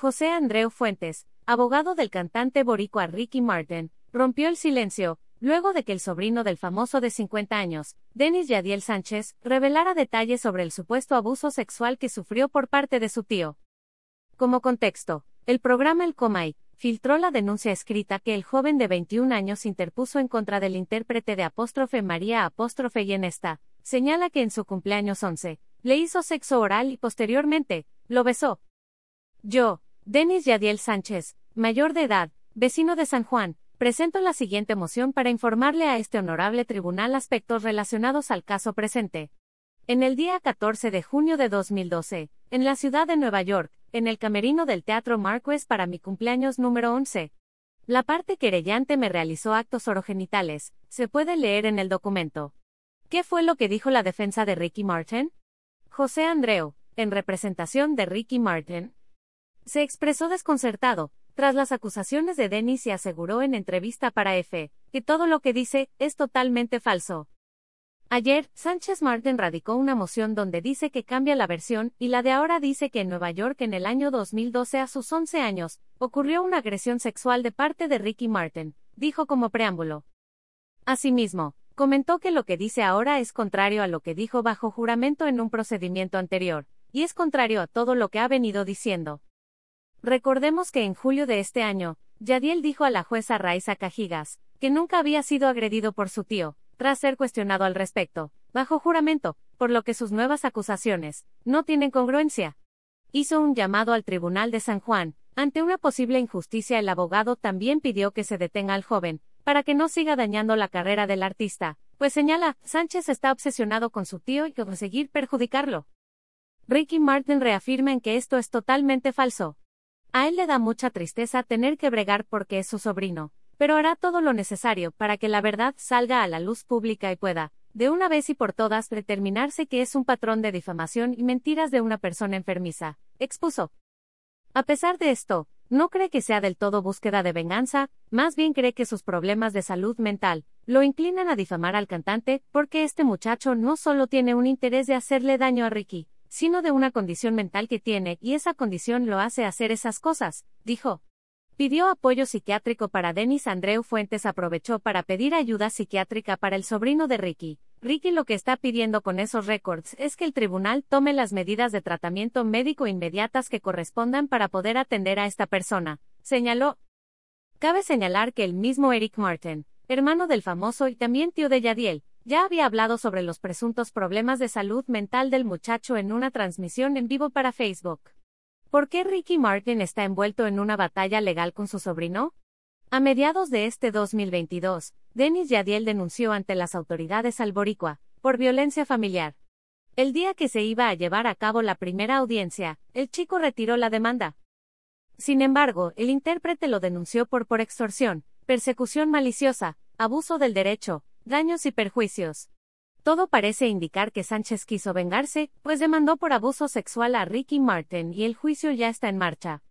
José Andreu Fuentes, abogado del cantante boricua Ricky Martin, rompió el silencio, luego de que el sobrino del famoso de 50 años, Denis Yadiel Sánchez, revelara detalles sobre el supuesto abuso sexual que sufrió por parte de su tío. Como contexto, el programa El Comay filtró la denuncia escrita que el joven de 21 años interpuso en contra del intérprete de apóstrofe María apóstrofe y en esta, señala que en su cumpleaños 11, le hizo sexo oral y posteriormente, lo besó. Yo, Denis Yadiel Sánchez, mayor de edad, vecino de San Juan, presento la siguiente moción para informarle a este honorable tribunal aspectos relacionados al caso presente. En el día 14 de junio de 2012, en la ciudad de Nueva York, en el camerino del Teatro Marquess para mi cumpleaños número 11. La parte querellante me realizó actos orogenitales, se puede leer en el documento. ¿Qué fue lo que dijo la defensa de Ricky Martin? José Andreu, en representación de Ricky Martin, se expresó desconcertado, tras las acusaciones de Denis y aseguró en entrevista para EFE, que todo lo que dice es totalmente falso. Ayer, Sánchez Martin radicó una moción donde dice que cambia la versión, y la de ahora dice que en Nueva York en el año 2012 a sus 11 años, ocurrió una agresión sexual de parte de Ricky Martin, dijo como preámbulo. Asimismo, comentó que lo que dice ahora es contrario a lo que dijo bajo juramento en un procedimiento anterior, y es contrario a todo lo que ha venido diciendo. Recordemos que en julio de este año, Yadiel dijo a la jueza Raiza Cajigas, que nunca había sido agredido por su tío, tras ser cuestionado al respecto, bajo juramento, por lo que sus nuevas acusaciones no tienen congruencia. Hizo un llamado al Tribunal de San Juan, ante una posible injusticia el abogado también pidió que se detenga al joven, para que no siga dañando la carrera del artista, pues señala, Sánchez está obsesionado con su tío y conseguir perjudicarlo. Ricky Martin reafirma en que esto es totalmente falso. A él le da mucha tristeza tener que bregar porque es su sobrino, pero hará todo lo necesario para que la verdad salga a la luz pública y pueda, de una vez y por todas, determinarse que es un patrón de difamación y mentiras de una persona enfermiza, expuso. A pesar de esto, no cree que sea del todo búsqueda de venganza, más bien cree que sus problemas de salud mental lo inclinan a difamar al cantante, porque este muchacho no solo tiene un interés de hacerle daño a Ricky, sino de una condición mental que tiene y esa condición lo hace hacer esas cosas, dijo. Pidió apoyo psiquiátrico para Denis Andreu Fuentes aprovechó para pedir ayuda psiquiátrica para el sobrino de Ricky. Ricky lo que está pidiendo con esos récords es que el tribunal tome las medidas de tratamiento médico inmediatas que correspondan para poder atender a esta persona, señaló. Cabe señalar que el mismo Eric Martin, hermano del famoso y también tío de Yadiel, ya había hablado sobre los presuntos problemas de salud mental del muchacho en una transmisión en vivo para Facebook. ¿Por qué Ricky Martin está envuelto en una batalla legal con su sobrino? A mediados de este 2022, Denis Yadiel denunció ante las autoridades alboricua por violencia familiar. El día que se iba a llevar a cabo la primera audiencia, el chico retiró la demanda. Sin embargo, el intérprete lo denunció por por extorsión, persecución maliciosa, abuso del derecho, daños y perjuicios. Todo parece indicar que Sánchez quiso vengarse, pues demandó por abuso sexual a Ricky Martin y el juicio ya está en marcha.